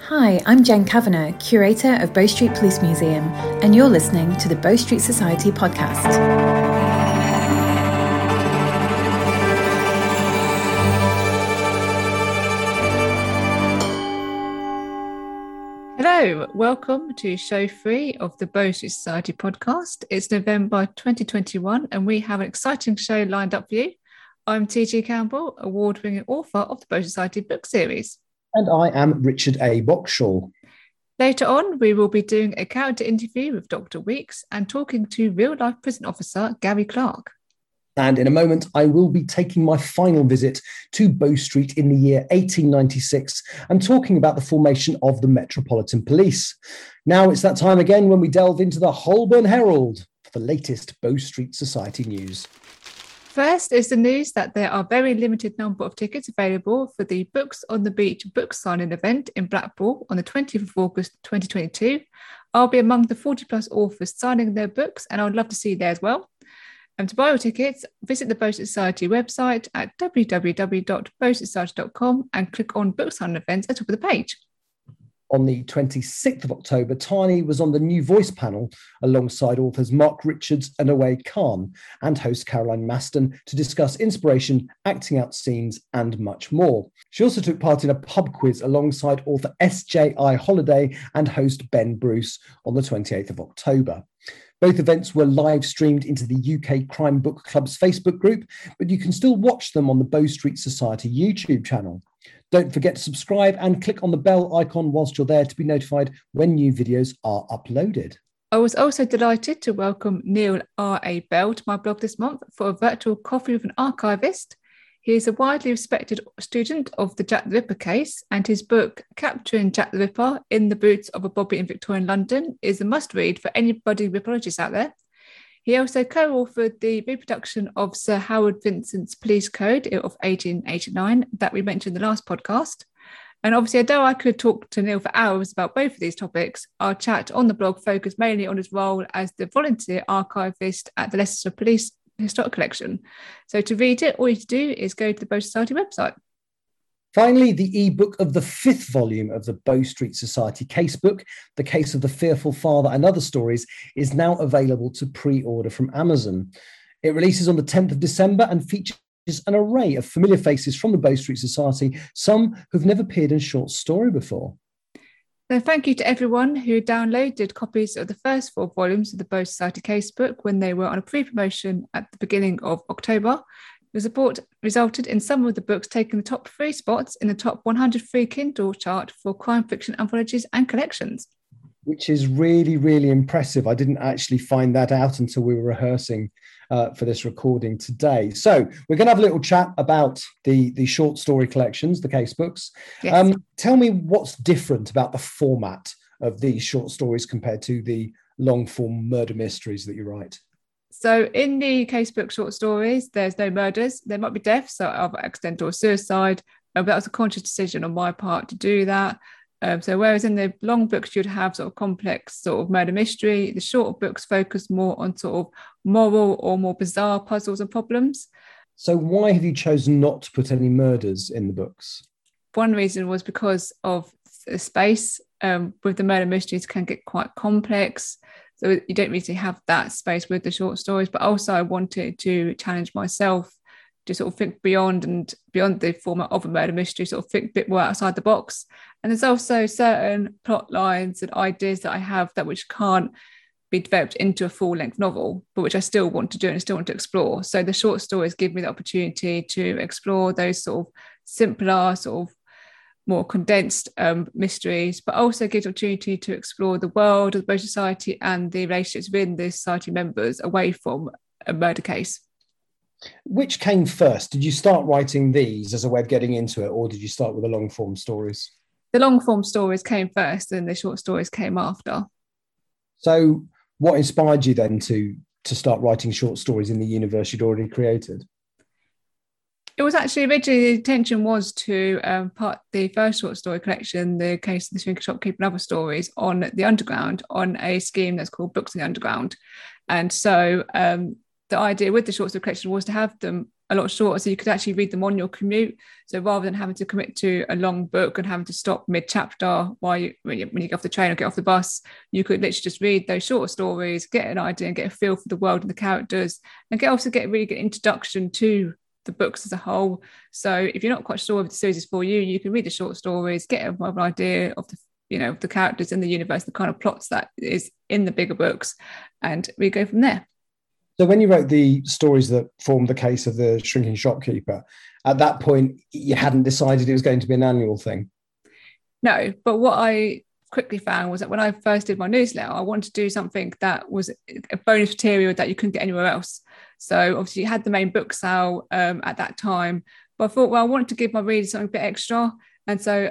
Hi, I'm Jen Kavanagh, curator of Bow Street Police Museum, and you're listening to the Bow Street Society podcast. Hello, welcome to show three of the Bow Street Society podcast. It's November 2021, and we have an exciting show lined up for you. I'm TG Campbell, award winning author of the Bow Society book series. And I am Richard A. Boxshall. Later on, we will be doing a character interview with Dr. Weeks and talking to real life prison officer Gary Clarke. And in a moment, I will be taking my final visit to Bow Street in the year 1896 and talking about the formation of the Metropolitan Police. Now it's that time again when we delve into the Holborn Herald for the latest Bow Street Society news. First is the news that there are very limited number of tickets available for the Books on the Beach book signing event in Blackpool on the 20th of August 2022. I'll be among the 40 plus authors signing their books, and I would love to see you there as well. And to buy your tickets, visit the Bow Society website at www.bowsociety.com and click on Book Signing Events at the top of the page on the 26th of October, Tani was on the New Voice panel alongside authors Mark Richards and Awais Khan and host Caroline Maston to discuss inspiration, acting out scenes, and much more. She also took part in a pub quiz alongside author S.J.I. Holliday and host Ben Bruce on the 28th of October. Both events were live streamed into the UK Crime Book Club's Facebook group, but you can still watch them on the Bow Street Society YouTube channel. Don't forget to subscribe and click on the bell icon whilst you're there to be notified when new videos are uploaded. I was also delighted to welcome Neil R.A. Bell to my blog this month for a virtual coffee with an archivist. He is a widely respected student of the Jack the Ripper case, and his book, Capturing Jack the Ripper in the Boots of a Bobby in Victorian London, is a must read for anybody ripperologists out there. He also co authored the reproduction of Sir Howard Vincent's Police Code of 1889 that we mentioned in the last podcast. And obviously, although I could talk to Neil for hours about both of these topics, our chat on the blog focused mainly on his role as the volunteer archivist at the Leicester Police Historic Collection. So to read it, all you to do is go to the Bow Society website. Finally, the ebook of the fifth volume of the Bow Street Society casebook, The Case of the Fearful Father and Other Stories, is now available to pre order from Amazon. It releases on the 10th of December and features an array of familiar faces from the Bow Street Society, some who've never appeared in short story before. So thank you to everyone who downloaded copies of the first four volumes of the Bow Street Society casebook when they were on a pre-promotion at the beginning of October. The support resulted in some of the books taking the top three spots in the top 100 free Kindle chart for crime fiction anthologies and collections. Which is really, really impressive. I didn't actually find that out until we were rehearsing uh, for this recording today. So we're going to have a little chat about the the short story collections, the case books. Yes. Um, tell me what's different about the format of these short stories compared to the long form murder mysteries that you write. So in the casebook short stories, there's no murders. There might be deaths so of accidental or suicide, uh, but that was a conscious decision on my part to do that. Um, so whereas in the long books you'd have sort of complex sort of murder mystery, the short books focus more on sort of moral or more bizarre puzzles and problems. So why have you chosen not to put any murders in the books? One reason was because of the space. Um, with the murder mysteries can get quite complex. You don't really have that space with the short stories. But also, I wanted to challenge myself to sort of think beyond and beyond the format of a murder mystery, sort of think a bit more outside the box. And there's also certain plot lines and ideas that I have that which can't be developed into a full length novel, but which I still want to do and still want to explore. So the short stories give me the opportunity to explore those sort of simpler, sort of more condensed um, mysteries, but also gives opportunity to explore the world of the Bow Society and the relationships within the society members away from a murder case. Which came first? Did you start writing these as a way of getting into it, or did you start with the long form stories? The long form stories came first, and the short stories came after. So, what inspired you then to to start writing short stories in the universe you'd already created? It was actually originally the intention was to um, put the first short story collection, the case of the Shrinking Shopkeeper and other stories, on the underground on a scheme that's called Books in the Underground. And so um, the idea with the short story collection was to have them a lot shorter, so you could actually read them on your commute. So rather than having to commit to a long book and having to stop mid chapter while you when, you when you get off the train or get off the bus, you could literally just read those shorter stories, get an idea, and get a feel for the world and the characters, and get also get a really good introduction to the books as a whole. So if you're not quite sure if the series is for you, you can read the short stories, get an idea of the you know the characters in the universe, the kind of plots that is in the bigger books, and we go from there. So when you wrote the stories that formed the case of the shrinking shopkeeper, at that point you hadn't decided it was going to be an annual thing. No, but what I quickly found was that when I first did my newsletter, I wanted to do something that was a bonus material that you couldn't get anywhere else. So obviously you had the main book sale um, at that time, but I thought, well, I wanted to give my readers something a bit extra. And so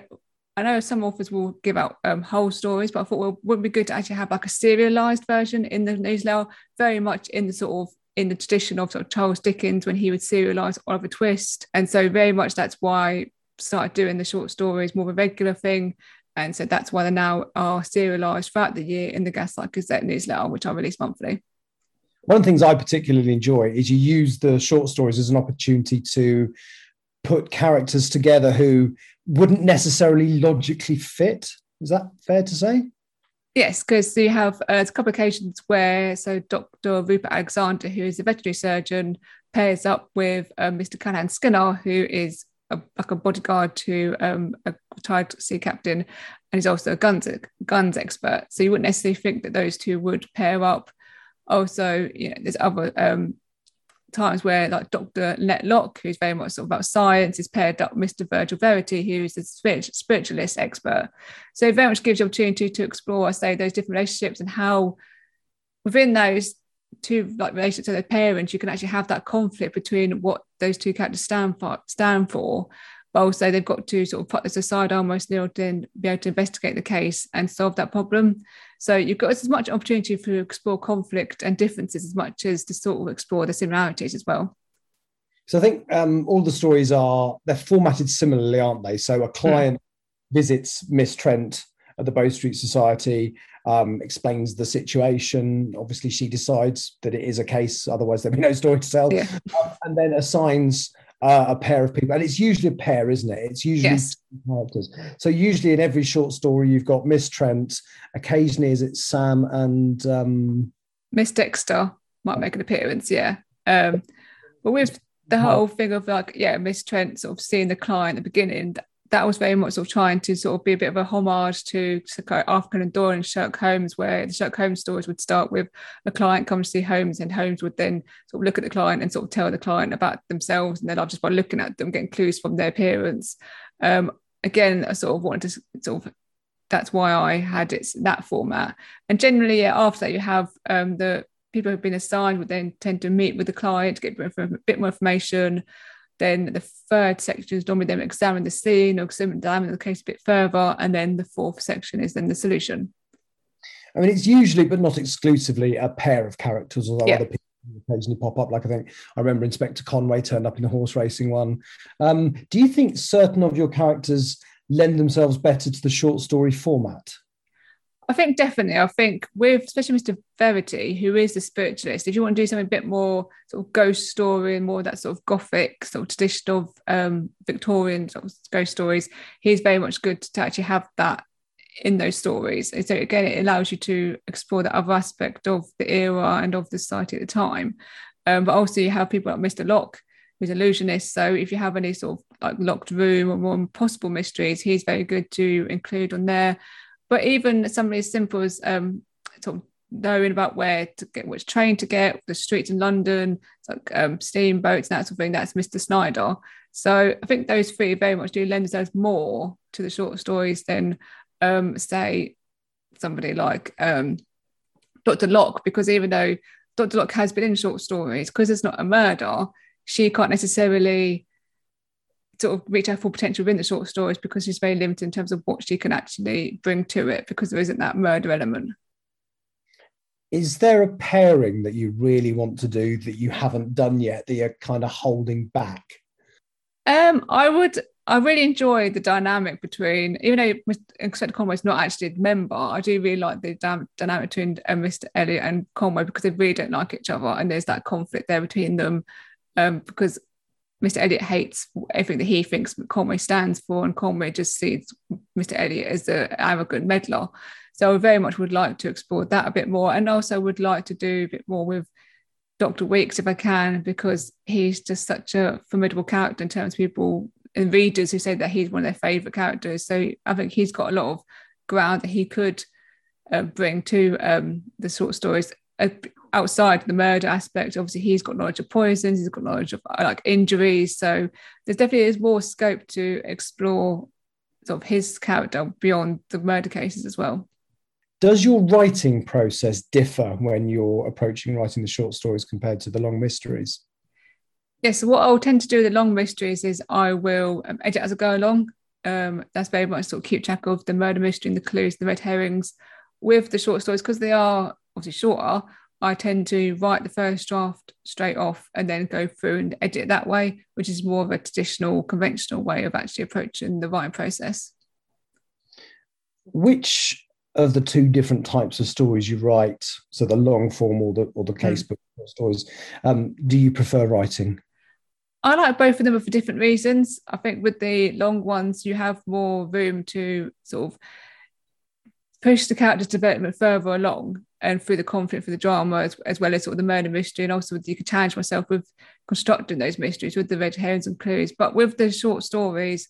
I know some authors will give out um, whole stories, but I thought, well, wouldn't be good to actually have like a serialized version in the newsletter, very much in the sort of in the tradition of, sort of Charles Dickens when he would serialize Oliver Twist. And so very much that's why I started doing the short stories more of a regular thing. And so that's why they now are serialized throughout the year in the Gaslight Gazette newsletter, which I release monthly. One of the things I particularly enjoy is you use the short stories as an opportunity to put characters together who wouldn't necessarily logically fit. Is that fair to say? Yes, because you have uh, a couple of occasions where so Dr. Rupert Alexander, who is a veterinary surgeon, pairs up with uh, Mr. Callahan Skinner, who is a, like a bodyguard to um, a retired sea captain, and he's also a guns guns expert. So you wouldn't necessarily think that those two would pair up. Also, you know, there's other um, times where like Dr. Let Locke, who's very much sort of about science, is paired up with Mr. Virgil Verity, who's a spiritualist expert. So it very much gives you opportunity to explore, I say, those different relationships and how within those two like relationships with their parents, you can actually have that conflict between what those two characters stand for stand for but also they've got to sort of put this aside almost in order to be able to investigate the case and solve that problem. So you've got as much opportunity to explore conflict and differences as much as to sort of explore the similarities as well. So I think um, all the stories are they're formatted similarly, aren't they? So a client mm. visits Miss Trent at the Bow Street Society, um, explains the situation. Obviously, she decides that it is a case, otherwise there'd be no story to tell, yeah. um, and then assigns uh, a pair of people, and it's usually a pair, isn't it? It's usually yes. characters. So usually in every short story, you've got Miss Trent. Occasionally, is it Sam and um... Miss Dexter might make an appearance? Yeah, um, but with the whole thing of like, yeah, Miss Trent sort of seeing the client at the beginning, that was very much sort of trying to sort of be a bit of a homage to, Arthur Conan Doyle and Sherlock Holmes, where the Sherlock Holmes stories would start with a client coming to see Holmes, and Holmes would then sort of look at the client and sort of tell the client about themselves and their life just by looking at them, getting clues from their appearance. Um, again, I sort of wanted to sort of that's why I had it that format. And generally, yeah, after that, you have um, the people who've been assigned would then tend to meet with the client to get a bit more information then the third section is normally them examine the scene or examine the case a bit further. And then the fourth section is then the solution. I mean, it's usually, but not exclusively, a pair of characters, although yeah. other people occasionally pop up. Like I think I remember Inspector Conway turned up in a horse racing one. Um, do you think certain of your characters lend themselves better to the short story format? I think definitely. I think with especially Mr. Verity, who is the spiritualist, if you want to do something a bit more sort of ghost story and more that sort of gothic sort of tradition of um, Victorian sort of ghost stories, he's very much good to actually have that in those stories. And so again, it allows you to explore the other aspect of the era and of the society at the time. Um, but also you have people like Mr. Locke, who's illusionist. So if you have any sort of like locked room or more impossible mysteries, he's very good to include on there. But even something as simple as um, knowing about where to get which train to get, the streets in London, like um, steamboats and that sort of thing, that's Mr. Snyder. So I think those three very much do lend themselves more to the short stories than um, say somebody like um, Dr. Locke, because even though Dr. Locke has been in short stories, because it's not a murder, she can't necessarily sort of reach her full potential within the short stories because she's very limited in terms of what she can actually bring to it because there isn't that murder element. Is there a pairing that you really want to do that you haven't done yet that you're kind of holding back? Um, I would. I really enjoy the dynamic between, even though Inspector Conway is not actually a member, I do really like the dynamic between uh, Mr. Elliot and Conway because they really don't like each other, and there's that conflict there between them. Um, because Mr. Elliot hates everything that he thinks Conway stands for, and Conway just sees Mr. Elliot as an arrogant meddler. So I very much would like to explore that a bit more, and also would like to do a bit more with Dr. Weeks if I can, because he's just such a formidable character in terms of people and readers who say that he's one of their favourite characters. So I think he's got a lot of ground that he could uh, bring to um, the short stories. Uh, outside the murder aspect, obviously he's got knowledge of poisons, he's got knowledge of like injuries. So there's definitely is more scope to explore sort of his character beyond the murder cases as well. Does your writing process differ when you're approaching writing the short stories compared to the long mysteries? Yes, so what I'll tend to do with the long mysteries is I will um, edit as I go along. Um, that's very much sort of keep track of the murder mystery and the clues, the red herrings. With the short stories, because they are obviously shorter, I tend to write the first draft straight off and then go through and edit that way, which is more of a traditional, conventional way of actually approaching the writing process. Which of the two different types of stories you write, so the long form or the or the case mm. book stories, um, do you prefer writing? I like both of them for different reasons. I think with the long ones, you have more room to sort of push the character's development further along and through the conflict, for the drama, as, as well as sort of the murder mystery. And also, you could challenge myself with constructing those mysteries with the red herrings and clues. But with the short stories,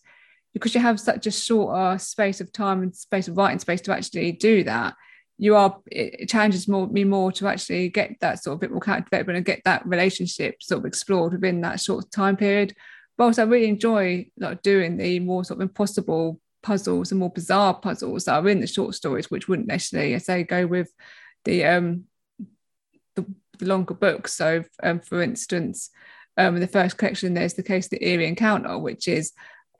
because you have such a shorter space of time and space of writing space to actually do that, you are it challenges more, me more to actually get that sort of bit more character development and get that relationship sort of explored within that short time period. Also, I really enjoy like doing the more sort of impossible puzzles and more bizarre puzzles that are in the short stories, which wouldn't necessarily, I say, go with the um the, the longer books. So, um, for instance, um, in the first collection, there's the case of the eerie encounter, which is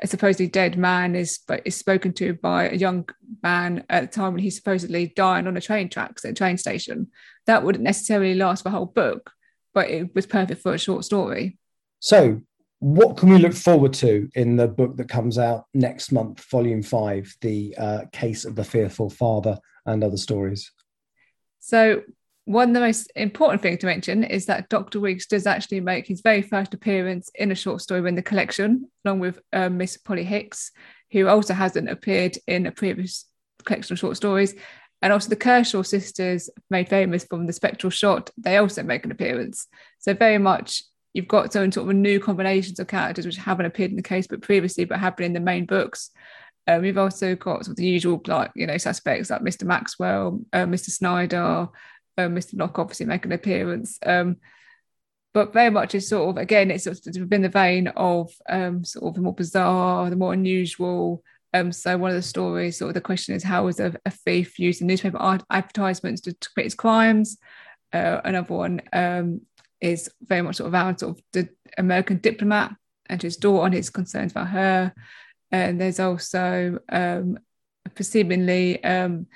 a supposedly dead man is is spoken to by a young man at the time when he's supposedly dying on a train tracks at a train station. That wouldn't necessarily last a whole book, but it was perfect for a short story. So, what can we look forward to in the book that comes out next month, Volume Five, the uh, case of the fearful father and other stories? So, one of the most important thing to mention is that Dr. Weeks does actually make his very first appearance in a short story in the collection, along with um, Miss Polly Hicks, who also hasn't appeared in a previous collection of short stories. And also the Kershaw sisters, made famous from the spectral shot, they also make an appearance. So very much you've got some sort of new combinations of characters which haven't appeared in the case casebook previously, but have been in the main books. Um, we've also got the usual like you know suspects like Mr. Maxwell, uh, Mr. Snyder, uh, Mr. Locke obviously make an appearance. Um, but very much is sort of again, it's sort of within the vein of um, sort of the more bizarre, the more unusual. Um, so one of the stories, sort of the question is how was a, a thief using newspaper advertisements to, to commit his crimes? Uh, another one um, is very much sort of around sort of the American diplomat and his daughter and his concerns about her. And there's also um, seemingly um,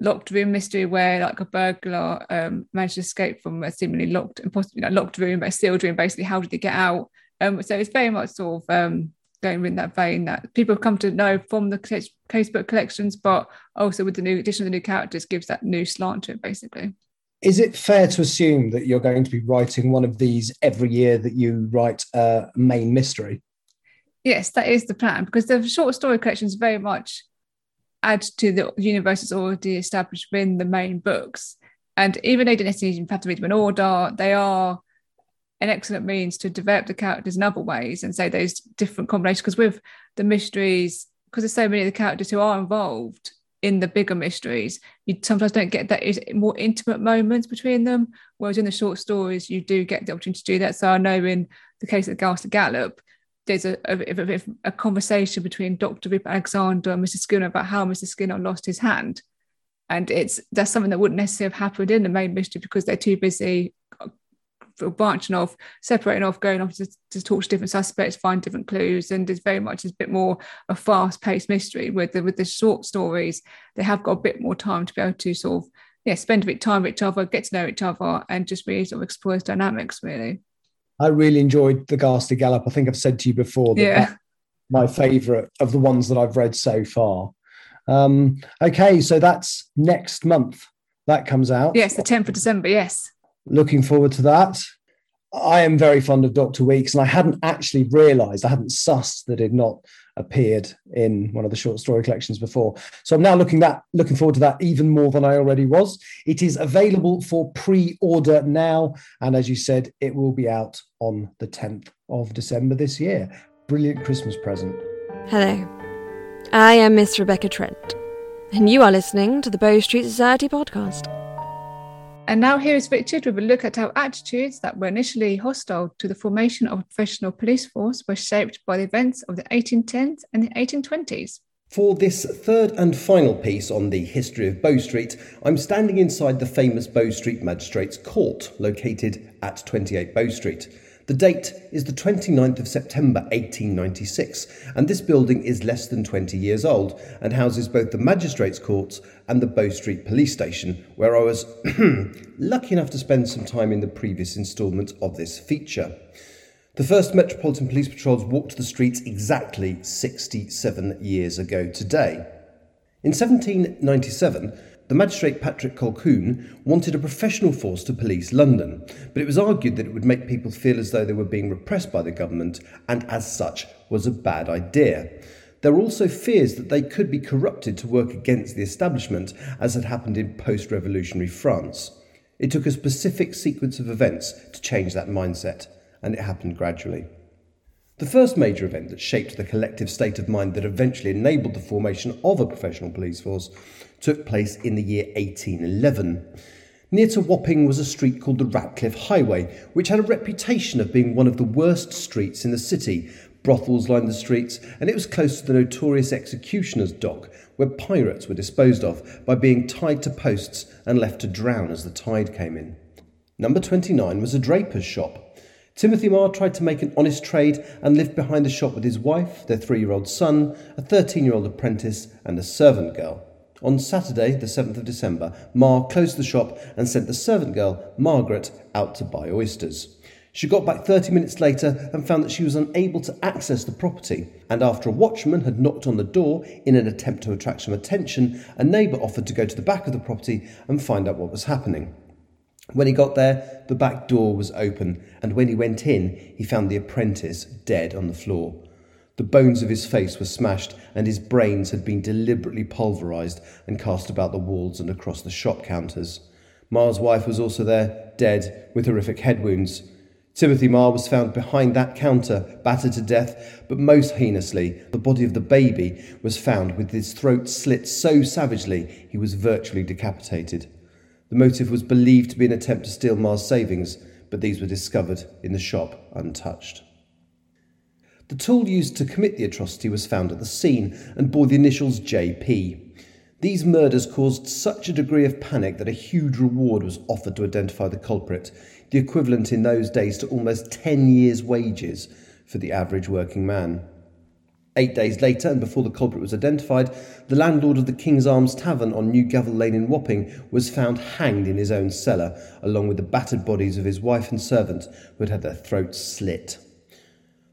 locked room mystery where like a burglar um, managed to escape from a seemingly locked, impossible, you know, locked room, but a sealed room. Basically, how did they get out? Um, so it's very much sort of um, going in that vein that people have come to know from the casebook collections, but also with the new addition of the new characters gives that new slant to it, basically. Is it fair to assume that you're going to be writing one of these every year that you write a main mystery? Yes, that is the plan because the short story collections very much add to the universe that's already established within the main books. And even though they don't necessarily have to read them in order, they are an excellent means to develop the characters in other ways and say those different combinations. Because with the mysteries, because there's so many of the characters who are involved in the bigger mysteries, you sometimes don't get that more intimate moments between them. Whereas in the short stories, you do get the opportunity to do that. So I know in the case of the Ghastly Gallop, there's a, a, a, conversation between Dr. Rip Alexander and Mr. Skinner about how Mr. Skinner lost his hand. And it's that's something that wouldn't necessarily have happened in the main mystery because they're too busy uh, branching off, separating off, going off to, to talk to different suspects, find different clues, and it's very much a bit more a fast-paced mystery. With the with the short stories, they have got a bit more time to be able to sort of yeah spend a bit of time with each other, get to know each other, and just really sort of explore dynamics really. I really enjoyed the Ghastly Gallop. I think I've said to you before that, yeah. my favourite of the ones that I've read so far. Um, okay, so that's next month. That comes out. Yes, the 10th of December. Yes. Looking forward to that. I am very fond of Doctor Weeks, and I hadn't actually realised, I hadn't sussed that it not appeared in one of the short story collections before. So I'm now looking that looking forward to that even more than I already was. It is available for pre-order now, and as you said, it will be out on the 10th of December this year. Brilliant Christmas present. Hello, I am Miss Rebecca Trent, and you are listening to the Bow Street Society podcast. And now here is Richard with a look at how attitudes that were initially hostile to the formation of a professional police force were shaped by the events of the 1810s and the 1820s. For this third and final piece on the history of Bow Street, I'm standing inside the famous Bow Street Magistrates Court, located at 28 Bow Street. The date is the 29th of September 1896, and this building is less than 20 years old and houses both the Magistrates Courts and the Bow Street Police Station, where I was lucky enough to spend some time in the previous instalment of this feature. The first Metropolitan Police patrols walked the streets exactly 67 years ago today. In 1797, the magistrate Patrick Colquhoun wanted a professional force to police London, but it was argued that it would make people feel as though they were being repressed by the government and, as such, was a bad idea. There were also fears that they could be corrupted to work against the establishment, as had happened in post revolutionary France. It took a specific sequence of events to change that mindset, and it happened gradually. The first major event that shaped the collective state of mind that eventually enabled the formation of a professional police force took place in the year 1811. Near to Wapping was a street called the Ratcliffe Highway, which had a reputation of being one of the worst streets in the city. Brothels lined the streets, and it was close to the notorious executioner's dock, where pirates were disposed of by being tied to posts and left to drown as the tide came in. Number 29 was a draper's shop. Timothy Marr tried to make an honest trade and lived behind the shop with his wife, their three year old son, a 13 year old apprentice, and a servant girl. On Saturday, the 7th of December, Marr closed the shop and sent the servant girl, Margaret, out to buy oysters. She got back 30 minutes later and found that she was unable to access the property. And after a watchman had knocked on the door in an attempt to attract some attention, a neighbour offered to go to the back of the property and find out what was happening. When he got there, the back door was open, and when he went in, he found the apprentice dead on the floor. The bones of his face were smashed, and his brains had been deliberately pulverised and cast about the walls and across the shop counters. Marr's wife was also there, dead, with horrific head wounds. Timothy Marr was found behind that counter, battered to death, but most heinously, the body of the baby was found with his throat slit so savagely he was virtually decapitated. The motive was believed to be an attempt to steal Marr's savings, but these were discovered in the shop untouched. The tool used to commit the atrocity was found at the scene and bore the initials JP. These murders caused such a degree of panic that a huge reward was offered to identify the culprit, the equivalent in those days to almost 10 years' wages for the average working man. Eight days later, and before the culprit was identified, the landlord of the King's Arms Tavern on New Gravel Lane in Wapping was found hanged in his own cellar, along with the battered bodies of his wife and servant who had had their throats slit.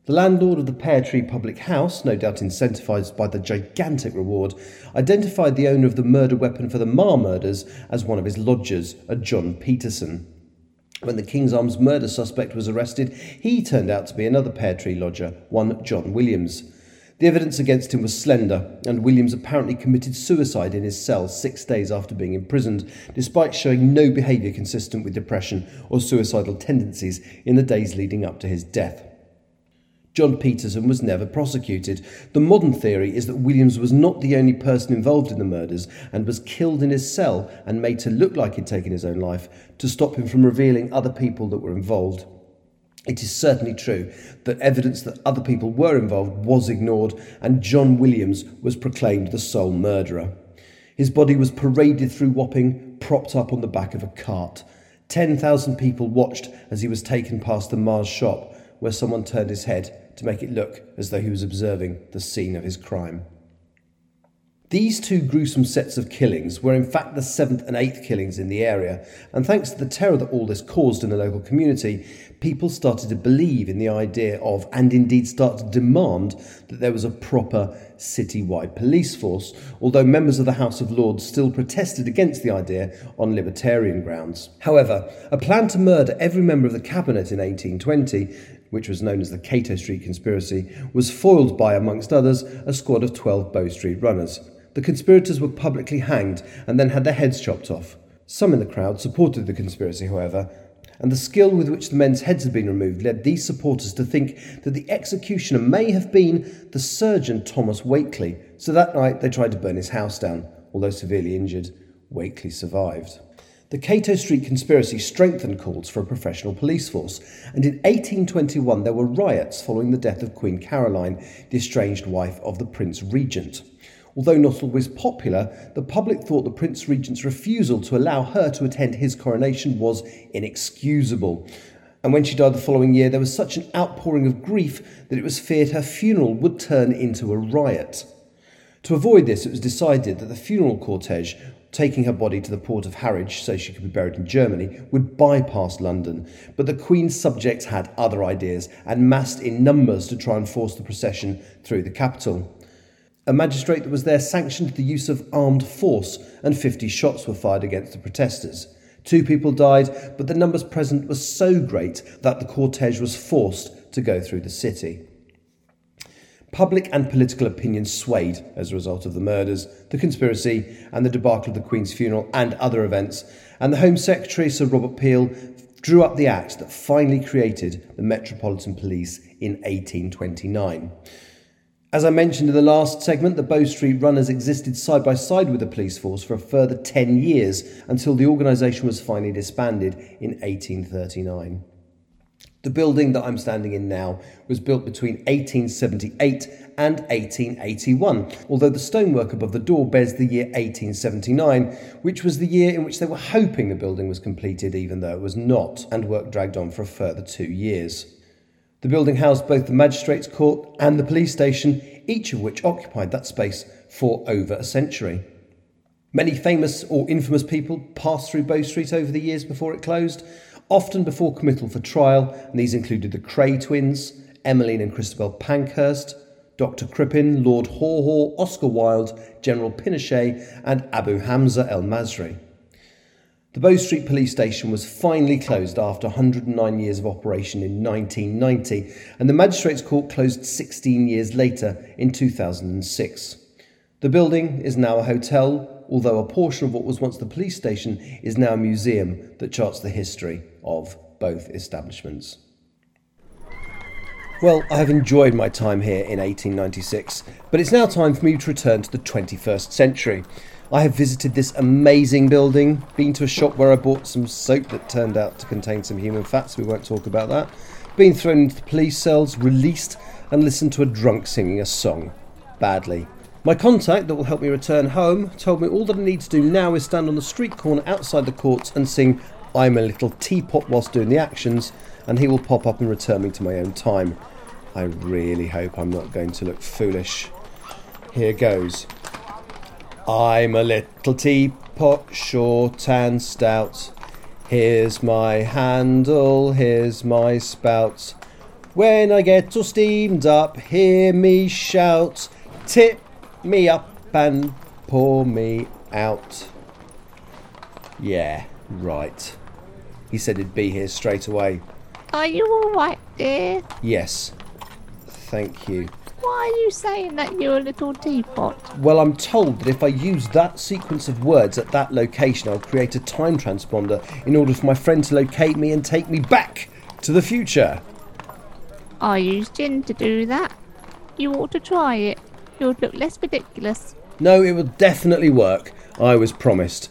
The landlord of the Pear Tree public house, no doubt incentivised by the gigantic reward, identified the owner of the murder weapon for the Marr murders as one of his lodgers, a John Peterson. When the King's Arms murder suspect was arrested, he turned out to be another Pear Tree lodger, one John Williams. The evidence against him was slender, and Williams apparently committed suicide in his cell six days after being imprisoned, despite showing no behaviour consistent with depression or suicidal tendencies in the days leading up to his death. John Peterson was never prosecuted. The modern theory is that Williams was not the only person involved in the murders and was killed in his cell and made to look like he'd taken his own life to stop him from revealing other people that were involved. It is certainly true that evidence that other people were involved was ignored and John Williams was proclaimed the sole murderer. His body was paraded through Wapping, propped up on the back of a cart. 10,000 people watched as he was taken past the Marr's shop, where someone turned his head to make it look as though he was observing the scene of his crime. These two gruesome sets of killings were in fact the seventh and eighth killings in the area, and thanks to the terror that all this caused in the local community, people started to believe in the idea of, and indeed start to demand, that there was a proper citywide police force, although members of the House of Lords still protested against the idea on libertarian grounds. However, a plan to murder every member of the cabinet in 1820 which was known as the Cato Street Conspiracy, was foiled by, amongst others, a squad of 12 Bow Street runners. The conspirators were publicly hanged and then had their heads chopped off. Some in the crowd supported the conspiracy, however, and the skill with which the men's heads had been removed led these supporters to think that the executioner may have been the surgeon Thomas Wakley. So that night they tried to burn his house down. Although severely injured, Wakley survived. The Cato Street conspiracy strengthened calls for a professional police force, and in 1821 there were riots following the death of Queen Caroline, the estranged wife of the Prince Regent. Although not always popular, the public thought the Prince Regent's refusal to allow her to attend his coronation was inexcusable. And when she died the following year, there was such an outpouring of grief that it was feared her funeral would turn into a riot. To avoid this, it was decided that the funeral cortege, taking her body to the port of Harwich so she could be buried in Germany, would bypass London. But the Queen's subjects had other ideas and massed in numbers to try and force the procession through the capital. A magistrate that was there sanctioned the use of armed force, and 50 shots were fired against the protesters. Two people died, but the numbers present were so great that the cortege was forced to go through the city. Public and political opinion swayed as a result of the murders, the conspiracy, and the debacle of the Queen's funeral and other events, and the Home Secretary, Sir Robert Peel, drew up the Act that finally created the Metropolitan Police in 1829. As I mentioned in the last segment, the Bow Street Runners existed side by side with the police force for a further 10 years until the organisation was finally disbanded in 1839. The building that I'm standing in now was built between 1878 and 1881, although the stonework above the door bears the year 1879, which was the year in which they were hoping the building was completed, even though it was not, and work dragged on for a further two years. The building housed both the magistrates' court and the police station, each of which occupied that space for over a century. Many famous or infamous people passed through Bow Street over the years before it closed, often before committal for trial, and these included the Kray twins, Emmeline and Christabel Pankhurst, Dr. Crippen, Lord Haw Haw, Oscar Wilde, General Pinochet, and Abu Hamza el Masri. The Bow Street Police Station was finally closed after 109 years of operation in 1990, and the Magistrates Court closed 16 years later in 2006. The building is now a hotel, although a portion of what was once the police station is now a museum that charts the history of both establishments. Well, I have enjoyed my time here in 1896, but it's now time for me to return to the 21st century. I have visited this amazing building, been to a shop where I bought some soap that turned out to contain some human fats, we won't talk about that, been thrown into the police cells, released, and listened to a drunk singing a song. Badly. My contact that will help me return home told me all that I need to do now is stand on the street corner outside the courts and sing I'm a little teapot whilst doing the actions, and he will pop up and return me to my own time. I really hope I'm not going to look foolish. Here goes. I'm a little teapot, short and stout. Here's my handle, here's my spout. When I get all steamed up, hear me shout. Tip me up and pour me out. Yeah, right. He said he'd be here straight away. Are you alright, dear? Yes. Thank you. Why are you saying that you're a little teapot? Well, I'm told that if I use that sequence of words at that location, I'll create a time transponder in order for my friend to locate me and take me back to the future. I use gin to do that. You ought to try it. You'll look less ridiculous. No, it will definitely work. I was promised.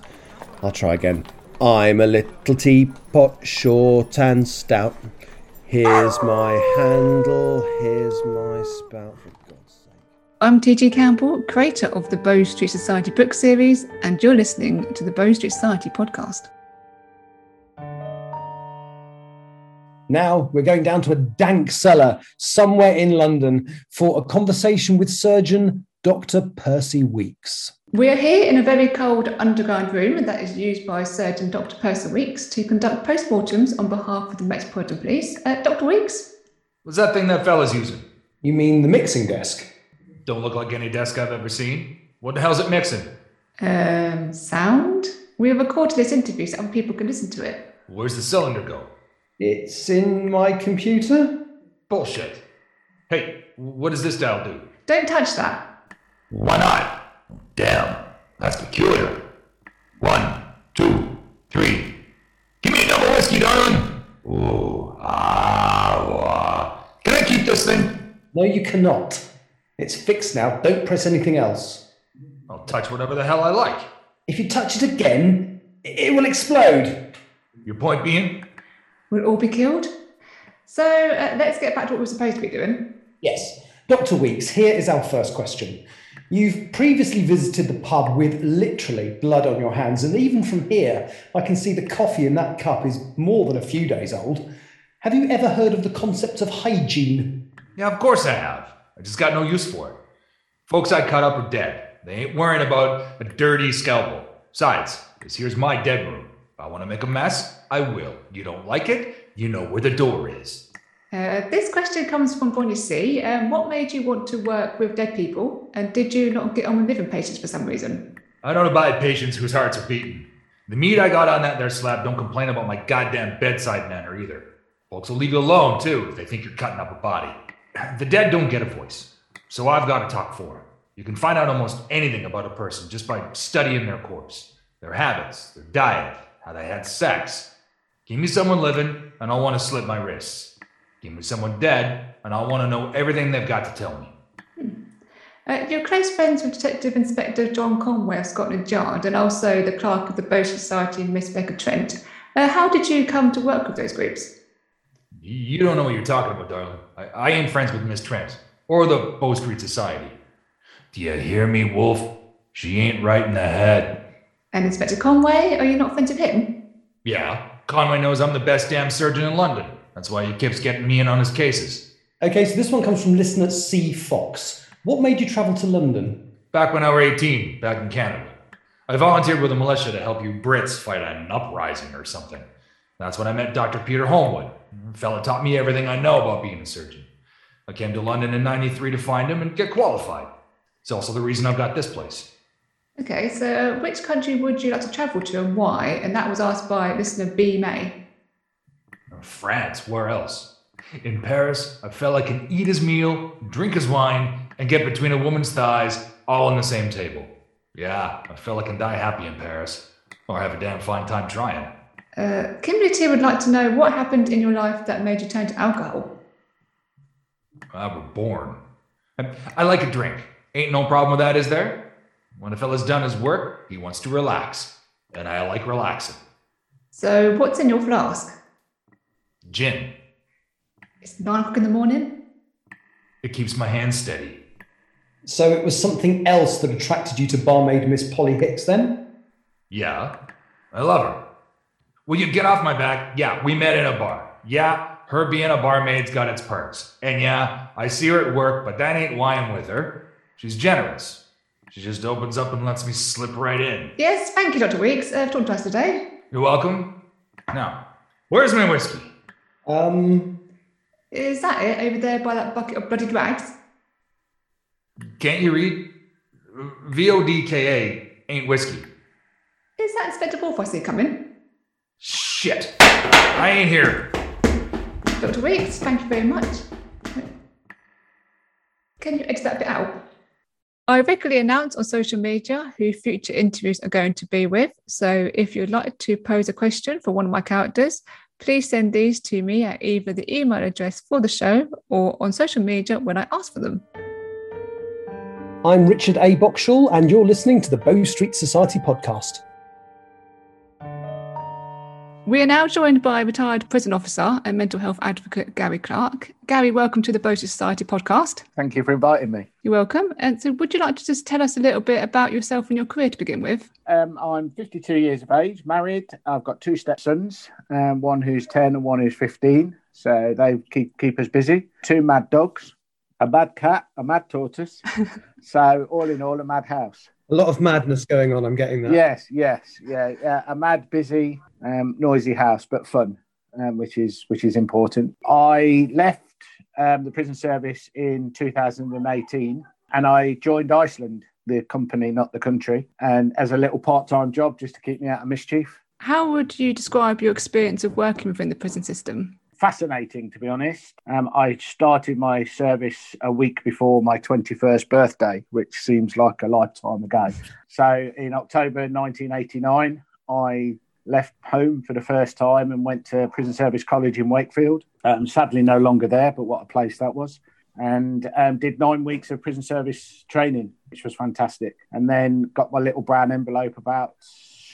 I'll try again. I'm a little teapot, short and stout. Here's my handle, here's my spout, for God's sake. I'm TG Campbell, creator of the Bow Street Society book series, and you're listening to the Bow Street Society podcast. Now we're going down to a dank cellar somewhere in London for a conversation with surgeon Dr. Percy Weeks. We are here in a very cold underground room that is used by Surgeon Dr. Percy Weeks to conduct postmortems on behalf of the Metropolitan Police. Uh, Dr. Weeks? What's that thing that fella's using? You mean the mixing desk? Don't look like any desk I've ever seen. What the hell's it mixing? Um, sound? We have recorded this interview so other people can listen to it. Where's the cylinder go? It's in my computer. Bullshit. Hey, what does this dial do? Don't touch that. Why not? Damn, that's peculiar. One, two, three. Give me another whiskey, darling. Ooh, ah, wah. Can I keep this thing? No, you cannot. It's fixed now. Don't press anything else. I'll touch whatever the hell I like. If you touch it again, it will explode. Your point being? We'll all be killed. So uh, let's get back to what we're supposed to be doing. Yes. Dr. Weeks, here is our first question. You've previously visited the pub with literally blood on your hands, and even from here, I can see the coffee in that cup is more than a few days old. Have you ever heard of the concept of hygiene? Yeah, of course I have. I just got no use for it. Folks I cut up are dead. They ain't worrying about a dirty scalpel. Besides, this here's my dead room. If I want to make a mess, I will. You don't like it? You know where the door is. Uh, this question comes from Bonnie C. Um, what made you want to work with dead people? And did you not get on with living patients for some reason? I don't abide patients whose hearts are beating. The meat I got on that there slab don't complain about my goddamn bedside manner either. Folks will leave you alone too if they think you're cutting up a body. The dead don't get a voice, so I've got to talk for them. You can find out almost anything about a person just by studying their corpse, their habits, their diet, how they had sex. Give me someone living, and I'll want to slit my wrists. Give me someone dead, and I'll want to know everything they've got to tell me. Uh, you're close friends with Detective Inspector John Conway of Scotland Yard and also the clerk of the Bow Street Society, Miss Becca Trent. Uh, how did you come to work with those groups? You don't know what you're talking about, darling. I, I ain't friends with Miss Trent or the Bow Street Society. Do you hear me, Wolf? She ain't right in the head. And Inspector Conway, are you not friends with him? Yeah, Conway knows I'm the best damn surgeon in London. That's why he keeps getting me in on his cases. Okay, so this one comes from listener C. Fox. What made you travel to London? Back when I was 18, back in Canada. I volunteered with the militia to help you Brits fight an uprising or something. That's when I met Dr. Peter Holmwood. The fella taught me everything I know about being a surgeon. I came to London in 93 to find him and get qualified. It's also the reason I've got this place. Okay, so uh, which country would you like to travel to and why? And that was asked by listener B. May. France, where else? In Paris, a fella can eat his meal, drink his wine, and get between a woman's thighs all on the same table. Yeah, a fella can die happy in Paris, or have a damn fine time trying. Uh, Kimberly T would like to know what happened in your life that made you turn to alcohol. I was born. I, I like a drink. Ain't no problem with that, is there? When a fella's done his work, he wants to relax. And I like relaxing. So, what's in your flask? Gin. It's nine o'clock in the morning. It keeps my hands steady. So it was something else that attracted you to barmaid Miss Polly Hicks then? Yeah, I love her. Will you get off my back? Yeah, we met in a bar. Yeah, her being a barmaid's got its perks. And yeah, I see her at work, but that ain't why I'm with her. She's generous. She just opens up and lets me slip right in. Yes, thank you, Dr. Weeks. Uh, talked to us today. You're welcome. Now, where's my whiskey? Um, Is that it over there by that bucket of bloody rags? Can't you read? VODKA ain't whiskey. Is that Inspector Wolf I see coming? Shit. I ain't here. Dr. Weeks, thank you very much. Can you edit that bit out? I regularly announce on social media who future interviews are going to be with. So if you'd like to pose a question for one of my characters, please send these to me at either the email address for the show or on social media when I ask for them. I'm Richard A. Boxshall, and you're listening to the Bow Street Society podcast. We are now joined by retired prison officer and mental health advocate Gary Clarke. Gary, welcome to the Bow Street Society podcast. Thank you for inviting me. You're welcome. And so, would you like to just tell us a little bit about yourself and your career to begin with? Um, I'm 52 years of age, married. I've got two stepsons, um, one who's 10 and one who's 15. So they keep keep us busy. Two mad dogs, a mad cat, a mad tortoise. so all in all, a mad house. A lot of madness going on. I'm getting that. Yes, yes, yeah, yeah. A mad, busy, um, noisy house, but fun, um, which is which is important. I left um, the prison service in 2018, and I joined Iceland, the company, not the country, and as a little part-time job just to keep me out of mischief. How would you describe your experience of working within the prison system? fascinating, to be honest. Um, I started my service a week before my 21st birthday, which seems like a lifetime ago. So in October 1989, I left home for the first time and went to Prison Service College in Wakefield. Um, sadly, no longer there, but what a place that was. And um, did nine weeks of prison service training, which was fantastic. And then got my little brown envelope about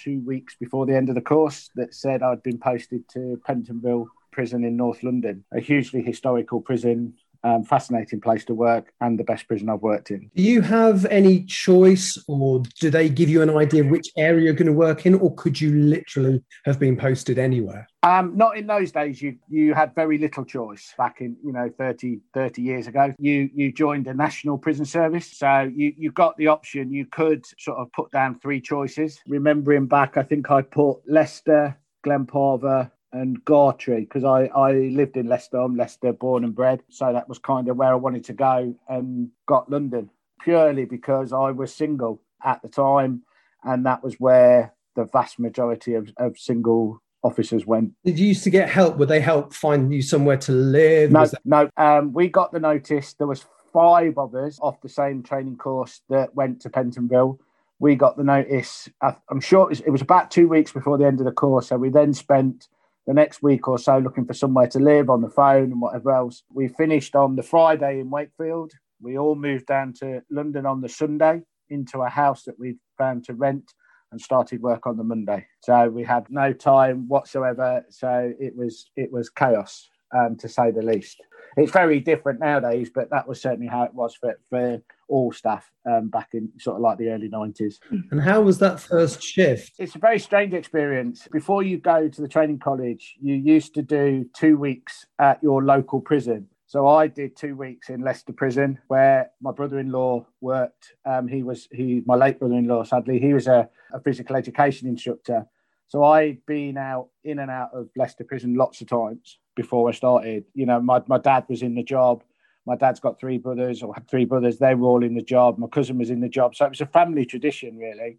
two weeks before the end of the course that said I'd been posted to Pentonville prison in North London, a hugely historical prison, um, fascinating place to work, and the best prison I've worked in. Do you have any choice, or do they give you an idea of which area you're going to work in, or could you literally have been posted anywhere? Um, not in those days. You you had very little choice back in you know 30, 30 years ago. You you joined the national prison service, so you you got the option. You could sort of put down three choices. Remembering back, I think I put Leicester, Glen Parva, and Gartree because I, I lived in Leicester. I'm Leicester born and bred. So that was kind of where I wanted to go and got London purely because I was single at the time. And that was where the vast majority of, of single officers went. Did you used to get help? Would they help find you somewhere to live? No, that- no. Um, we got the notice. There was five of us off the same training course that went to Pentonville. We got the notice. I'm sure it was, it was about two weeks before the end of the course. So we then spent the next week or so looking for somewhere to live on the phone and whatever else. We finished on the Friday in Wakefield. We all moved down to London on the Sunday into a house that we'd found to rent and started work on the Monday. So we had no time whatsoever. So it was it was chaos um, to say the least. It's very different nowadays, but that was certainly how it was for, for all staff um, back in sort of like the early 90s. And how was that first shift? It's a very strange experience. Before you go to the training college, you used to do two weeks at your local prison. So I did two weeks in Leicester Prison, where my brother-in-law worked. Um, he was he my late brother-in-law. Sadly, he was a, a physical education instructor. So I'd been out in and out of Leicester Prison lots of times before I started. You know, my, my dad was in the job. My dad's got three brothers, or had three brothers. They were all in the job. My cousin was in the job. So it was a family tradition, really.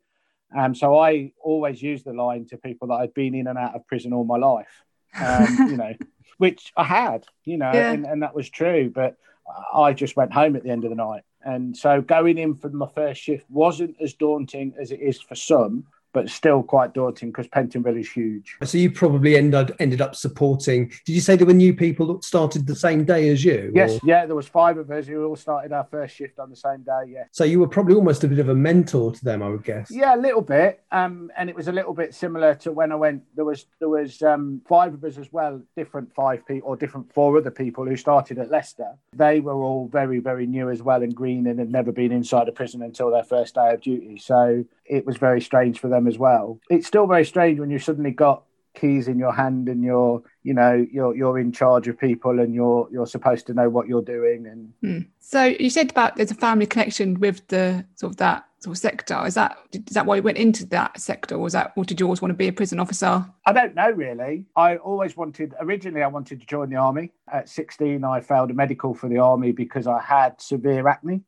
Um, so I always used the line to people that I'd been in and out of prison all my life, um, you know, which I had, you know, Yeah. and, and that was true. But I just went home at the end of the night. And so going in for my first shift wasn't as daunting as it is for some, but still quite daunting because Pentonville is huge. So you probably ended ended up supporting. Did you say there were new people that started the same day as you? Yes, or- yeah, there was five of us who all started our first shift on the same day. Yeah, So you were probably almost a bit of a mentor to them, I would guess. yeah, a little bit. Um, and it was a little bit similar to when I went. There was there was um five of us as well, different five people or different four other people who started at Leicester. They were all very very new as well and green and had never been inside a prison until their first day of duty. So it was very strange for them as well. It's still very strange when you suddenly got keys in your hand and you're you know you're you're in charge of people and you're you're supposed to know what you're doing and Hmm. So you said about there's a family connection with the sort of that sort of sector. Is that is that why you went into that sector, or was that or did you always want to be a prison officer? I don't know really. I always wanted, originally, I wanted to join the army. At 16, I failed a medical for the army because I had severe acne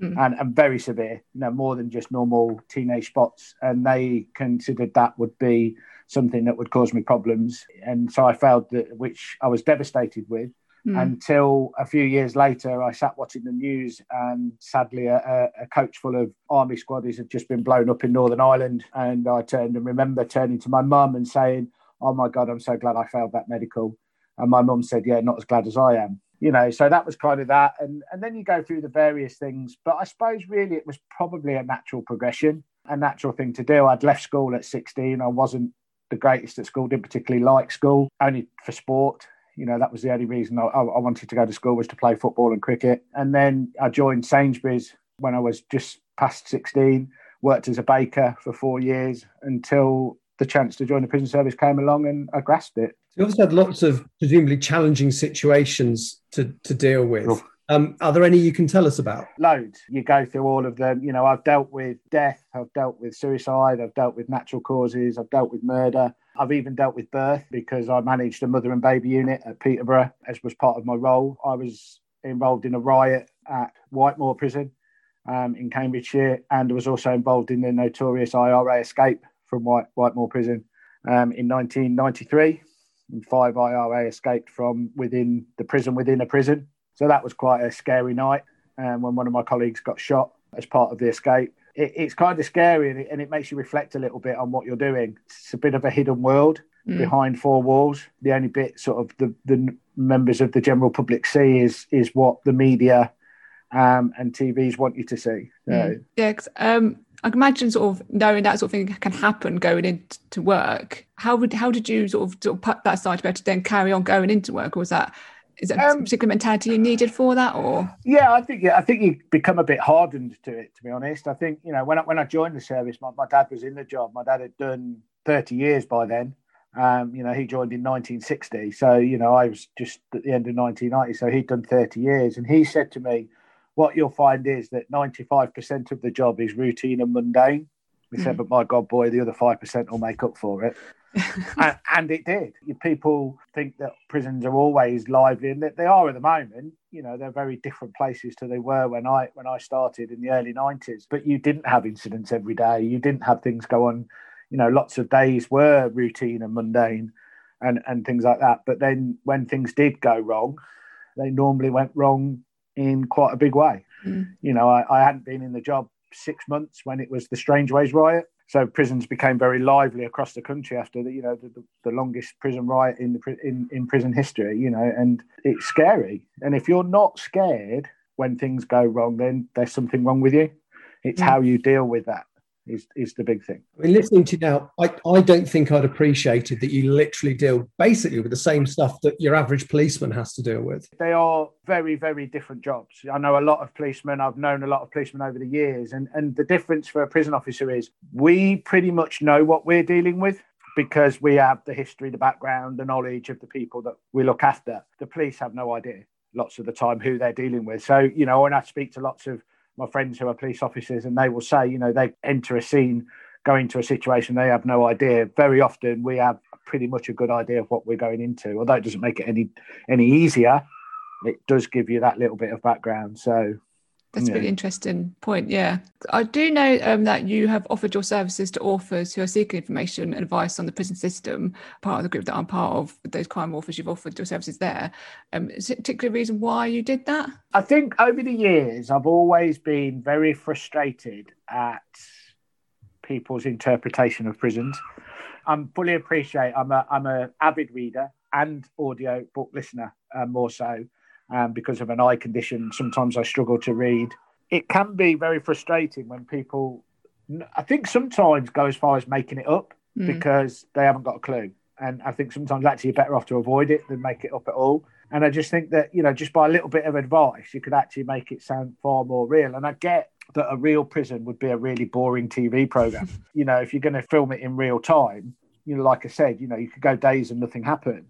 Mm. and, and very severe, you know, more than just normal teenage spots. And they considered that would be something that would cause me problems. And so I failed, the, which I was devastated with. Hmm. Until a few years later, I sat watching the news, and sadly, a, a- a coach full of army squaddies had just been blown up in Northern Ireland. And I turned and remember turning to my mum and saying, "Oh my God, I'm so glad I failed that medical." And my mum said, "Yeah, not as glad as I am." You know, so that was kind of that, and and then you go through the various things. But I suppose really it was probably a natural progression, a natural thing to do. I'd left school at 16. I wasn't the greatest at school, didn't particularly like school, only for sport. You know, that was the only reason I, I wanted to go to school was to play football and cricket. And then I joined Sainsbury's when I was just past 16, worked as a baker for four years until the chance to join the prison service came along and I grasped it. You obviously had lots of presumably challenging situations to, to deal with. Oh. Um, are there any you can tell us about? Loads. You go through all of them. You know, I've dealt with death, I've dealt with suicide, I've dealt with natural causes, I've dealt with murder. I've even dealt with birth because I managed a mother and baby unit at Peterborough as was part of my role. I was involved in a riot at Whitemoor Prison um, in Cambridgeshire and was also involved in the notorious IRA escape from White, Whitemoor Prison um, in 1993. And five IRA escaped from within the prison within a prison. So that was quite a scary night um, when one of my colleagues got shot as part of the escape. It, it's kind of scary and it, and it makes you reflect a little bit on what you're doing. It's a bit of a hidden world Mm. behind four walls. The only bit sort of the, the members of the general public see is is what the media um, and TVs want you to see. So, Mm. Yeah, um, I can imagine sort of knowing that sort of thing can happen going into work. How would how did you sort of, sort of put that aside to be able to then carry on going into work, or was that is that a Um, particular mentality you needed for that, or Yeah, I think yeah, I think you become a bit hardened to it. To be honest, I think you know when I, when I joined the service, my, my dad was in the job. My dad had done thirty years by then. Um, you know, he joined in 1960, so you know I was just at the end of 1990, so he'd done 30 years, and he said to me, "What you'll find is that 95% of the job is routine and mundane." He said, Mm. "But my God, boy, the other five percent will make up for it." and, and it did. People think that prisons are always lively, and that they are at the moment. You know, they're very different places to they were when I when I started in the early nineties. But you didn't have incidents every day. You didn't have things go on. You know, lots of days were routine and mundane, and and things like that. But then when things did go wrong, they normally went wrong in quite a big way. Mm. You know, I, I hadn't been in the job six months when it was the Strangeways riot. So prisons became very lively across the country after the, you know, the, the longest prison riot in the in, in prison history. You know, and it's scary. And if you're not scared when things go wrong, then there's something wrong with you. It's Mm. how you deal with that is is the big thing. I mean, listening to you now, I, I don't think I'd appreciated that you literally deal basically with the same stuff that your average policeman has to deal with. they are very very different jobs i know a lot of policemen i've known a lot of policemen over the years and and the difference for a prison officer is we pretty much know what we're dealing with because we have the history the background the knowledge of the people that we look after the police have no idea lots of the time who they're dealing with so you know when i speak to lots of my friends who are police officers and they will say you know they enter a scene go into a situation they have no idea very often we have pretty much a good idea of what we're going into although it doesn't make it any any easier it does give you that little bit of background. So that's a really interesting point. Yeah, I do know um, that you have offered your services to authors who are seeking information and advice on the prison system. Part of the group that I'm part of, those crime authors, you've offered your services there. Um, is there a particular reason why you did that? I think over the years, I've always been very frustrated at people's interpretation of prisons. I'm fully appreciate. I'm a I'm a avid reader and audio book listener, uh, more so um, because of an eye condition. Sometimes I struggle to read. It can be very frustrating when people. I think sometimes go as far as making it up Mm. because they haven't got a clue. And I think sometimes actually you're better off to avoid it than make it up at all. And I just think that, you know, just by a little bit of advice, you could actually make it sound far more real. And I get that a real prison would be a really boring TV program. you know, if you're going to film it in real time, you know, like I said, you know, you could go days and nothing happen.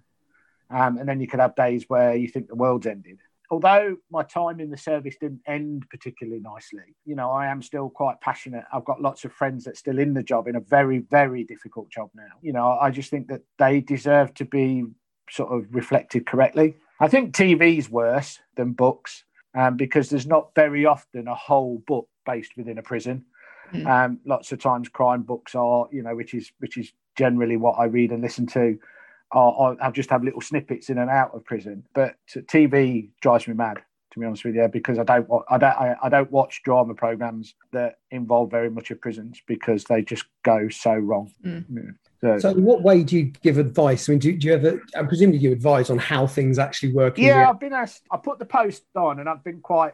Um, and then you could have days where you think the world's ended. Although my time in the service didn't end particularly nicely, you know, I am still quite passionate. I've got lots of friends that still in the job in a very, very difficult job now. You know, I just think that they deserve to be sort of reflected correctly. I think TV's worse than books um, because there's not very often a whole book based within a prison. Mm. Um, lots of times, crime books are, you know, which is which is generally what I read and listen to. Are, are, I've just have little snippets in and out of prison, but TV drives me mad. To be honest with you, because I don't, I don't, I, I don't watch drama programs that involve very much of prisons because they just go so wrong. Mm. Yeah. So, in what way do you give advice? I mean, do, do you ever, I presumably you advise on how things actually work? Yeah, the- I've been asked. I put the post on, and I've been quite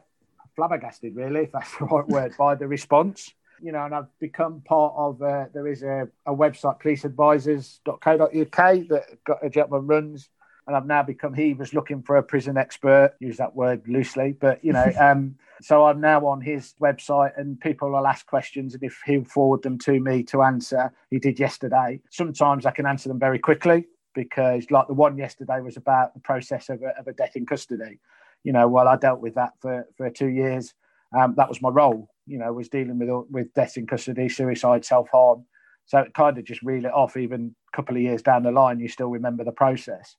flabbergasted, really, if that's the right word, by the response. You know, and I've become part of. Uh, there is a, a website, policeadvisors.co.uk, that got a gentleman runs, and I've now become. He was looking for a prison expert. Use that word loosely, but you know. um, so I'm now on his website, and people will ask questions, and if he'll forward them to me to answer, he did yesterday. Sometimes I can answer them very quickly because, like the one yesterday was about the process of a, of a death in custody you know, while I dealt with that for, for two years, um, that was my role, you know, was dealing with, with death in custody, suicide, self harm. So it kind of just reel it off, even a couple of years down the line, you still remember the process.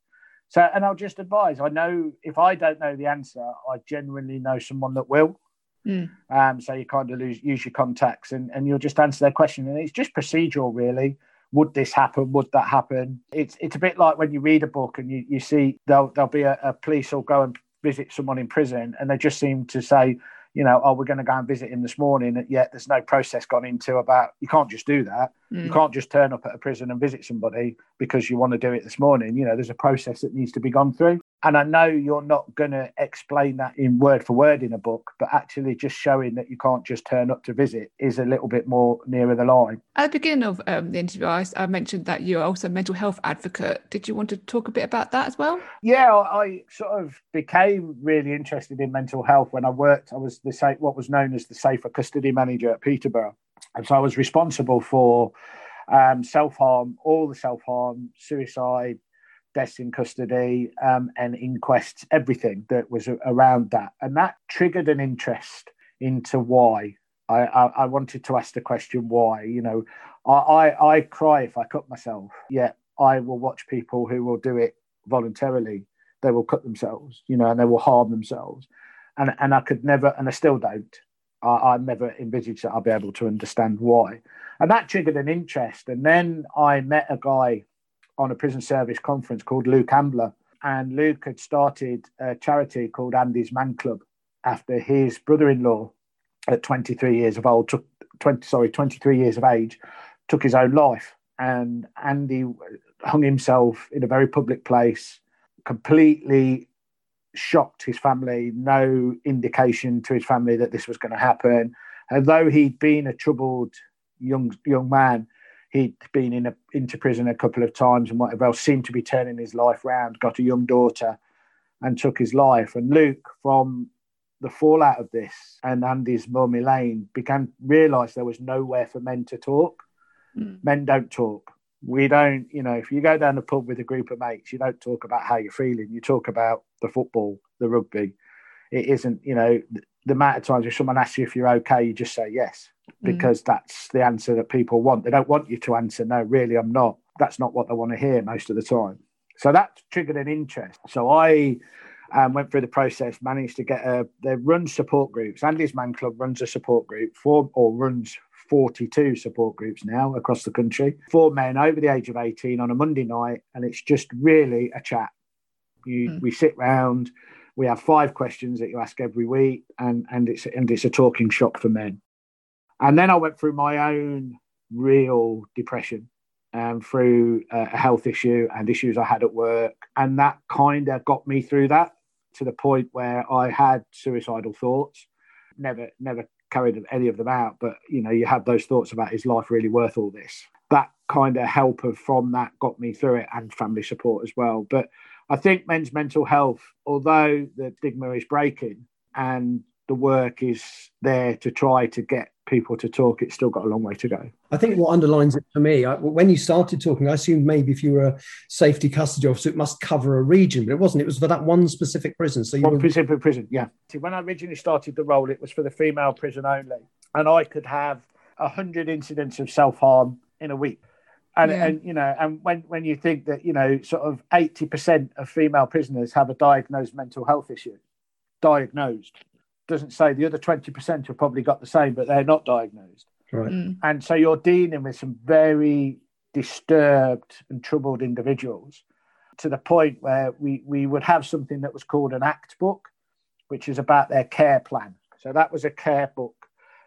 So, and I'll just advise I know if I don't know the answer, I genuinely know someone that will. Mm. Um, so you kind of lose, use your contacts and, and you'll just answer their question. And it's just procedural, really. Would this happen? Would that happen? It's it's a bit like when you read a book and you, you see there'll, there'll be a, a police will go and visit someone in prison and they just seem to say, you know, oh, we're going to go and visit him this morning. Yet there's no process gone into about you can't just do that. Mm. You can't just turn up at a prison and visit somebody because you want to do it this morning. You know, there's a process that needs to be gone through. And I know you're not going to explain that in word for word in a book, but actually just showing that you can't just turn up to visit is a little bit more nearer the line. At the beginning of um, the interview, I, I, mentioned that you're also a mental health advocate. Did you want to talk a bit about that as well? Yeah, I sort of became really interested in mental health when I worked. I was the what was known as the safer custody manager at Peterborough, and so I was responsible for um, self harm, all the self harm, suicide, deaths in custody um, and inquests, everything that was around that. And that triggered an interest into why. I, I, I wanted to ask the question why. You know, I, I, I cry if I cut myself, yet I will watch people who will do it voluntarily. They will cut themselves, you know, and they will harm themselves. And, and I could never, and I still don't. I, I never envisaged that I'd be able to understand why. And that triggered an interest. And then I met a guy on a prison service conference called Luke Ambler. And Luke had started a charity called Andy's Man Club after his brother-in-law at 23 years of old took 20 sorry 23 years of age took his own life and Andy hung himself in a very public place completely shocked his family no indication to his family that this was going to happen although he'd been a troubled young young man he'd been in a, into prison a couple of times and whatever else, seemed to be turning his life round, got a young daughter and took his life. And Luke, from the fallout of this and Andy's mum Elaine, began realise there was nowhere for men to talk. Mm. Men don't talk. We don't, you know, if you go down the pub with a group of mates, you don't talk about how you're feeling. You talk about the football, the rugby. It isn't, you know, the amount of times if someone asks you if you're okay, you just say yes Mm. because mm. that's the answer that people want. They don't want you to answer, no, really, I'm not. That's not what they want to hear most of the time. So that triggered an interest. So I um, went through the process, managed to get a, they run support groups. Andy's Man Club runs a support group for, or runs 42 support groups now across the country for men over the age of 18 on a Monday night. And it's just really a chat. You, mm. We sit round, we have five questions that you ask every week, and, and, it's, and it's a talking shop for men. And then I went through my own real depression um, through a health issue and issues I had at work. And that kind of got me through that to the point where I had suicidal thoughts. Never, never carried any of them out, but you know, you have those thoughts about is life really worth all this? That kind of help of from that got me through it and family support as well. But I think men's mental health, although the stigma is breaking and the work is there to try to get people to talk, it's still got a long way to go. I think what underlines it for me, I, when you started talking, I assumed maybe if you were a safety custody officer, it must cover a region, but it wasn't. It was for that one specific prison. So you one were... specific prison, yeah. See, when I originally started the role, it was for the female prison only, and I could have a hundred incidents of self harm in a week. And, Yeah. and you know, and when when you think that you know, sort of eighty percent of female prisoners have a diagnosed mental health issue, diagnosed doesn't say the other 20% have probably got the same, but they're not diagnosed. Right. Mm. And so you're dealing with some very disturbed and troubled individuals to the point where we, we would have something that was called an ACCT book, which is about their care plan. So that was a care book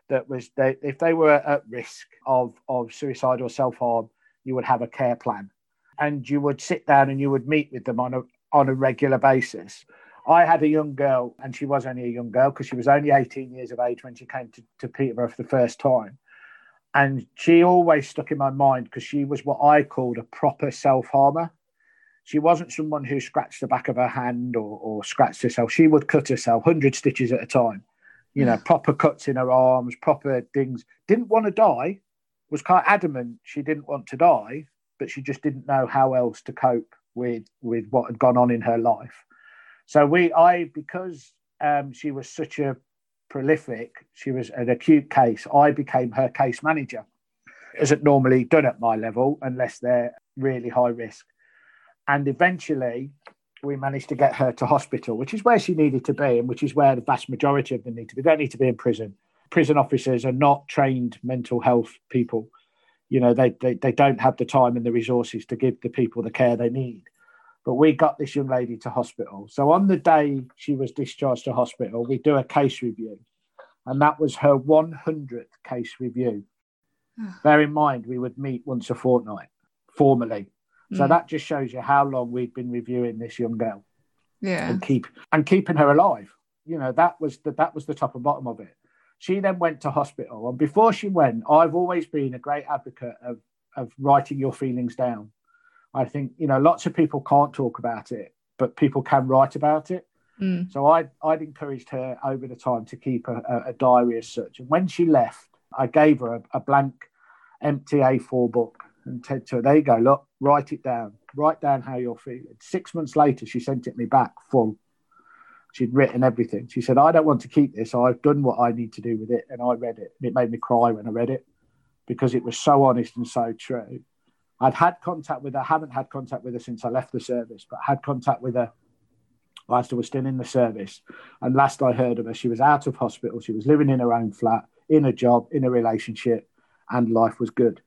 that was, they, if they were at risk of, of suicide or self harm, you would have a care plan. And you would sit down and you would meet with them on a, on a regular basis. I had a young girl, and she was only a young girl because she was only 18 years of age when she came to, to Peterborough for the first time. And she always stuck in my mind because she was what I called a proper self harmer. She wasn't someone who scratched the back of her hand or, or scratched herself. She would cut herself 100 stitches at a time, you know, mm. proper cuts in her arms, proper things. Didn't want to die, was quite adamant she didn't want to die, but she just didn't know how else to cope with, with what had gone on in her life. So we, I, because um, she was such a prolific, she was an acute case. I became her case manager. Isn't normally done at my level unless they're really high risk. And eventually, we managed to get her to hospital, which is where she needed to be, and which is where the vast majority of them need to be. They don't need to be in prison. Prison officers are not trained mental health people. You know, they, they, they don't have the time and the resources to give the people the care they need. But we got this young lady to hospital. So on the day she was discharged to hospital, we do a case review. And that was her 100th case review. Bear in mind, we would meet once a fortnight formally. So Mm. that just shows you how long we'd been reviewing this young girl Yeah. and keep and keeping her alive. You know, that was the that was the top and bottom of it. She then went to hospital, and before she went, I've always been a great advocate of of writing your feelings down. I think you know lots of people can't talk about it, but people can write about it. Mm. So I I'd encouraged her over the time to keep a, a, a diary as such. And when she left, I gave her a, a blank, empty A4 book and said to her, "There you go. Look, write it down. Write down how you're feeling." Six months later, she sent it me back full. She'd written everything. She said, "I don't want to keep this. I've done what I need to do with it." And I read it. And it made me cry when I read it because it was so honest and so true. I'd had contact with her. Haven't had contact with her since I left the service, but had contact with her whilst I was still in the service. And last I heard of her, she was out of hospital. She was living in her own flat, in a job, in a relationship, and life was good.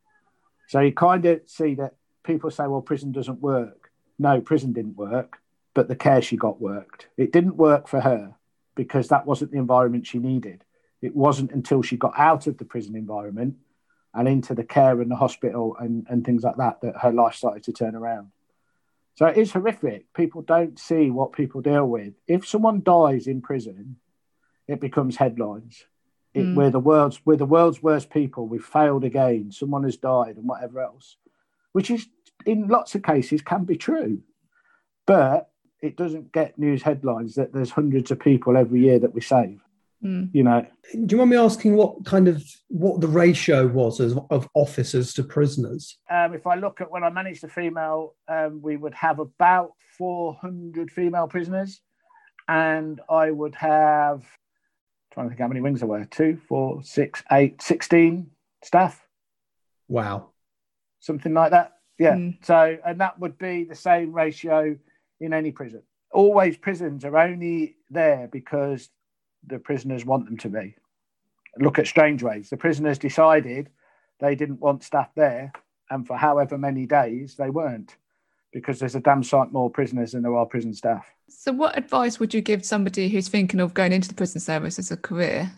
So you kind of see that people say, well, prison doesn't work. No, prison didn't work, but the care she got worked. It didn't work for her because that wasn't the environment she needed. It wasn't until she got out of the prison environment and into the care and the hospital and, and things like that that her life started to turn around. So it is horrific. People don't see what people deal with. If someone dies in prison, it becomes headlines. It, Mm. We're the world's we're the world's worst people. We've failed again. Someone has died, and whatever else, which is in lots of cases can be true, but it doesn't get news headlines that there's hundreds of people every year that we save. Mm. You know, Do you mind me asking what kind of what the ratio was of, of officers to prisoners? um, if I look at when I managed the female, um, we would have about 400 female prisoners, and I would have trying to think how many wings there were two, four, six, eight, 16 staff, Wow. something like that. Yeah. Mm. So, and that would be the same ratio in any prison. Always prisons are only there because the prisoners want them to be. Look at Strangeways. The prisoners decided they didn't want staff there, and for however many days they weren't, because there's a damn sight more prisoners than there are prison staff. So, what advice would you give somebody who's thinking of going into the prison service as a career?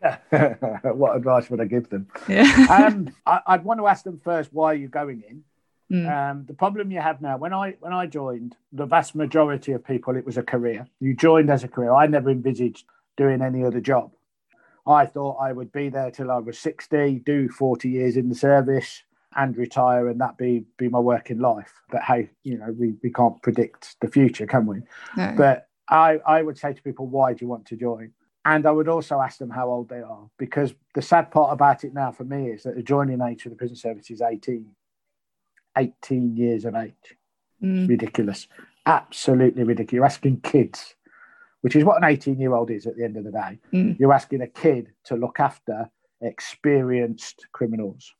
what advice would I give them? Yeah. um, I, I'd want to ask them first why you're going in. Mm. Um, the problem you have now, when I when I joined, the vast majority of people, it was a career. You joined as a career. I never envisaged doing any other job. I thought I would be there till I was 60, do 40 years in the service and retire and that be be my working life. But hey, you know, we, we can't predict the future, can we? No. But I, I would say to people, why do you want to join? And I would also ask them how old they are, because the sad part about it now for me is that the joining age for the prison service is 18. 18 years of age. Mm. Ridiculous. Absolutely ridiculous. You're asking kids, which is what an 18 year old is at the end of the day. Mm. You're asking a kid to look after experienced criminals,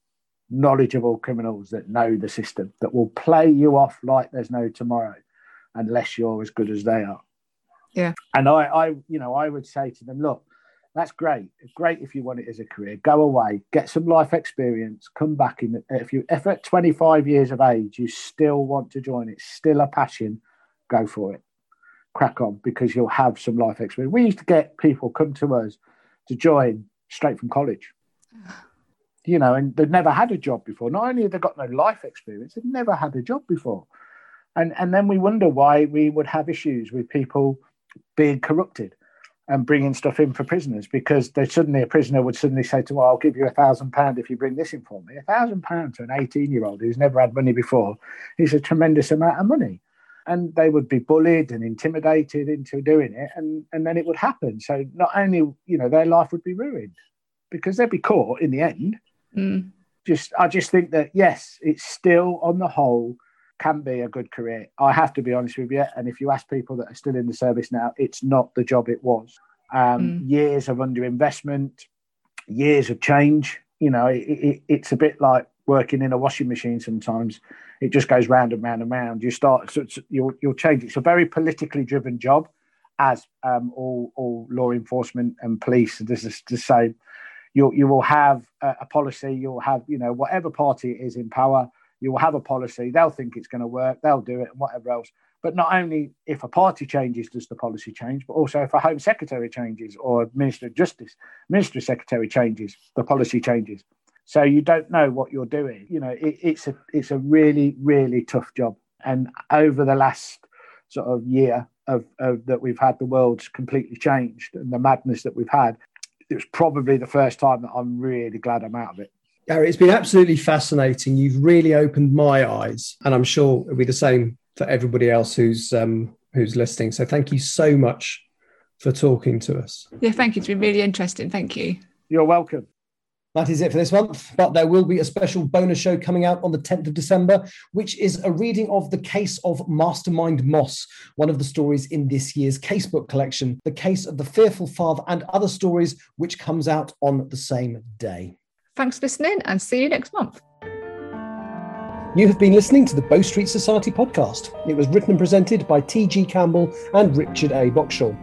knowledgeable criminals that know the system, that will play you off like there's no tomorrow unless you're as good as they are. Yeah. And I, I, you know, I would say to them, look, that's great. It's great if you want it as a career. Go away, get some life experience, come back in. If you, if at 25 years of age you still want to join, it's still a passion, go for it. Crack on because you'll have some life experience. We used to get people come to us to join straight from college, you know, and they'd never had a job before. Not only have they got no life experience, they've never had a job before. And, and then we wonder why we would have issues with people being corrupted and bringing stuff in for prisoners because they suddenly a prisoner would suddenly say to, "Well, I'll give you a thousand pound if you bring this in for me." A thousand pound to an eighteen-year-old who's never had money before is a tremendous amount of money, and they would be bullied and intimidated into doing it, and and then it would happen. So not only you know their life would be ruined because they'd be caught in the end. Mm. Just I just think that yes, it's still on the whole can be a good career. I have to be honest with you. And if you ask people that are still in the service now, it's not the job it was. Um, mm. Years of underinvestment, years of change. You know, it, it, it's a bit like working in a washing machine sometimes. It just goes round and round and round. You start, so you'll, you'll change. It's a very politically driven job, as um, all, all law enforcement and police. This is the same. You, you will have a, a policy, you'll have, you know, whatever party is in power, you will have a policy. They'll think it's going to work, they'll do it, and whatever else. But not only if a party changes does the policy change, but also if a Home Secretary changes or Minister of Justice, Minister Secretary changes, the policy changes. So you don't know what you're doing. You know, it, it's a it's a really really tough job. And over the last sort of year of, of that we've had, the world's completely changed, and the madness that we've had. It was probably the first time that I'm really glad I'm out of it. Gary, it's been absolutely fascinating. You've really opened my eyes, and I'm sure it'll be the same for everybody else who's um, who's listening. So thank you so much for talking to us. Yeah, thank you. It's been really interesting. Thank you. You're welcome. That is it for this month, but there will be a special bonus show coming out on the 10th of December, which is a reading of The Case of Mastermind Moss, one of the stories in this year's casebook collection, The Case of the Fearful Father and Other Stories, which comes out on the same day. Thanks for listening and see you next month. You have been listening to the Bow Street Society podcast. It was written and presented by T.G. Campbell and Richard A. Boxshall.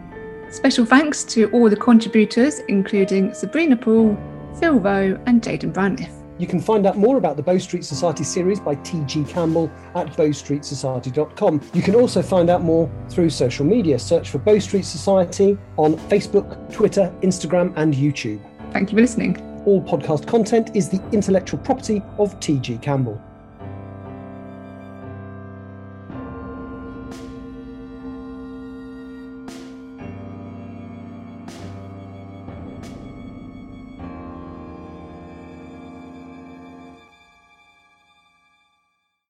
Special thanks to all the contributors, including Sabrina Poole, Phil Rowe, and Jaden Brandliff. You can find out more about the Bow Street Society series by T.G. Campbell at bowstreetsociety.com. You can also find out more through social media. Search for Bow Street Society on Facebook, Twitter, Instagram, and YouTube. Thank you for listening. All podcast content is the intellectual property of T.G. Campbell.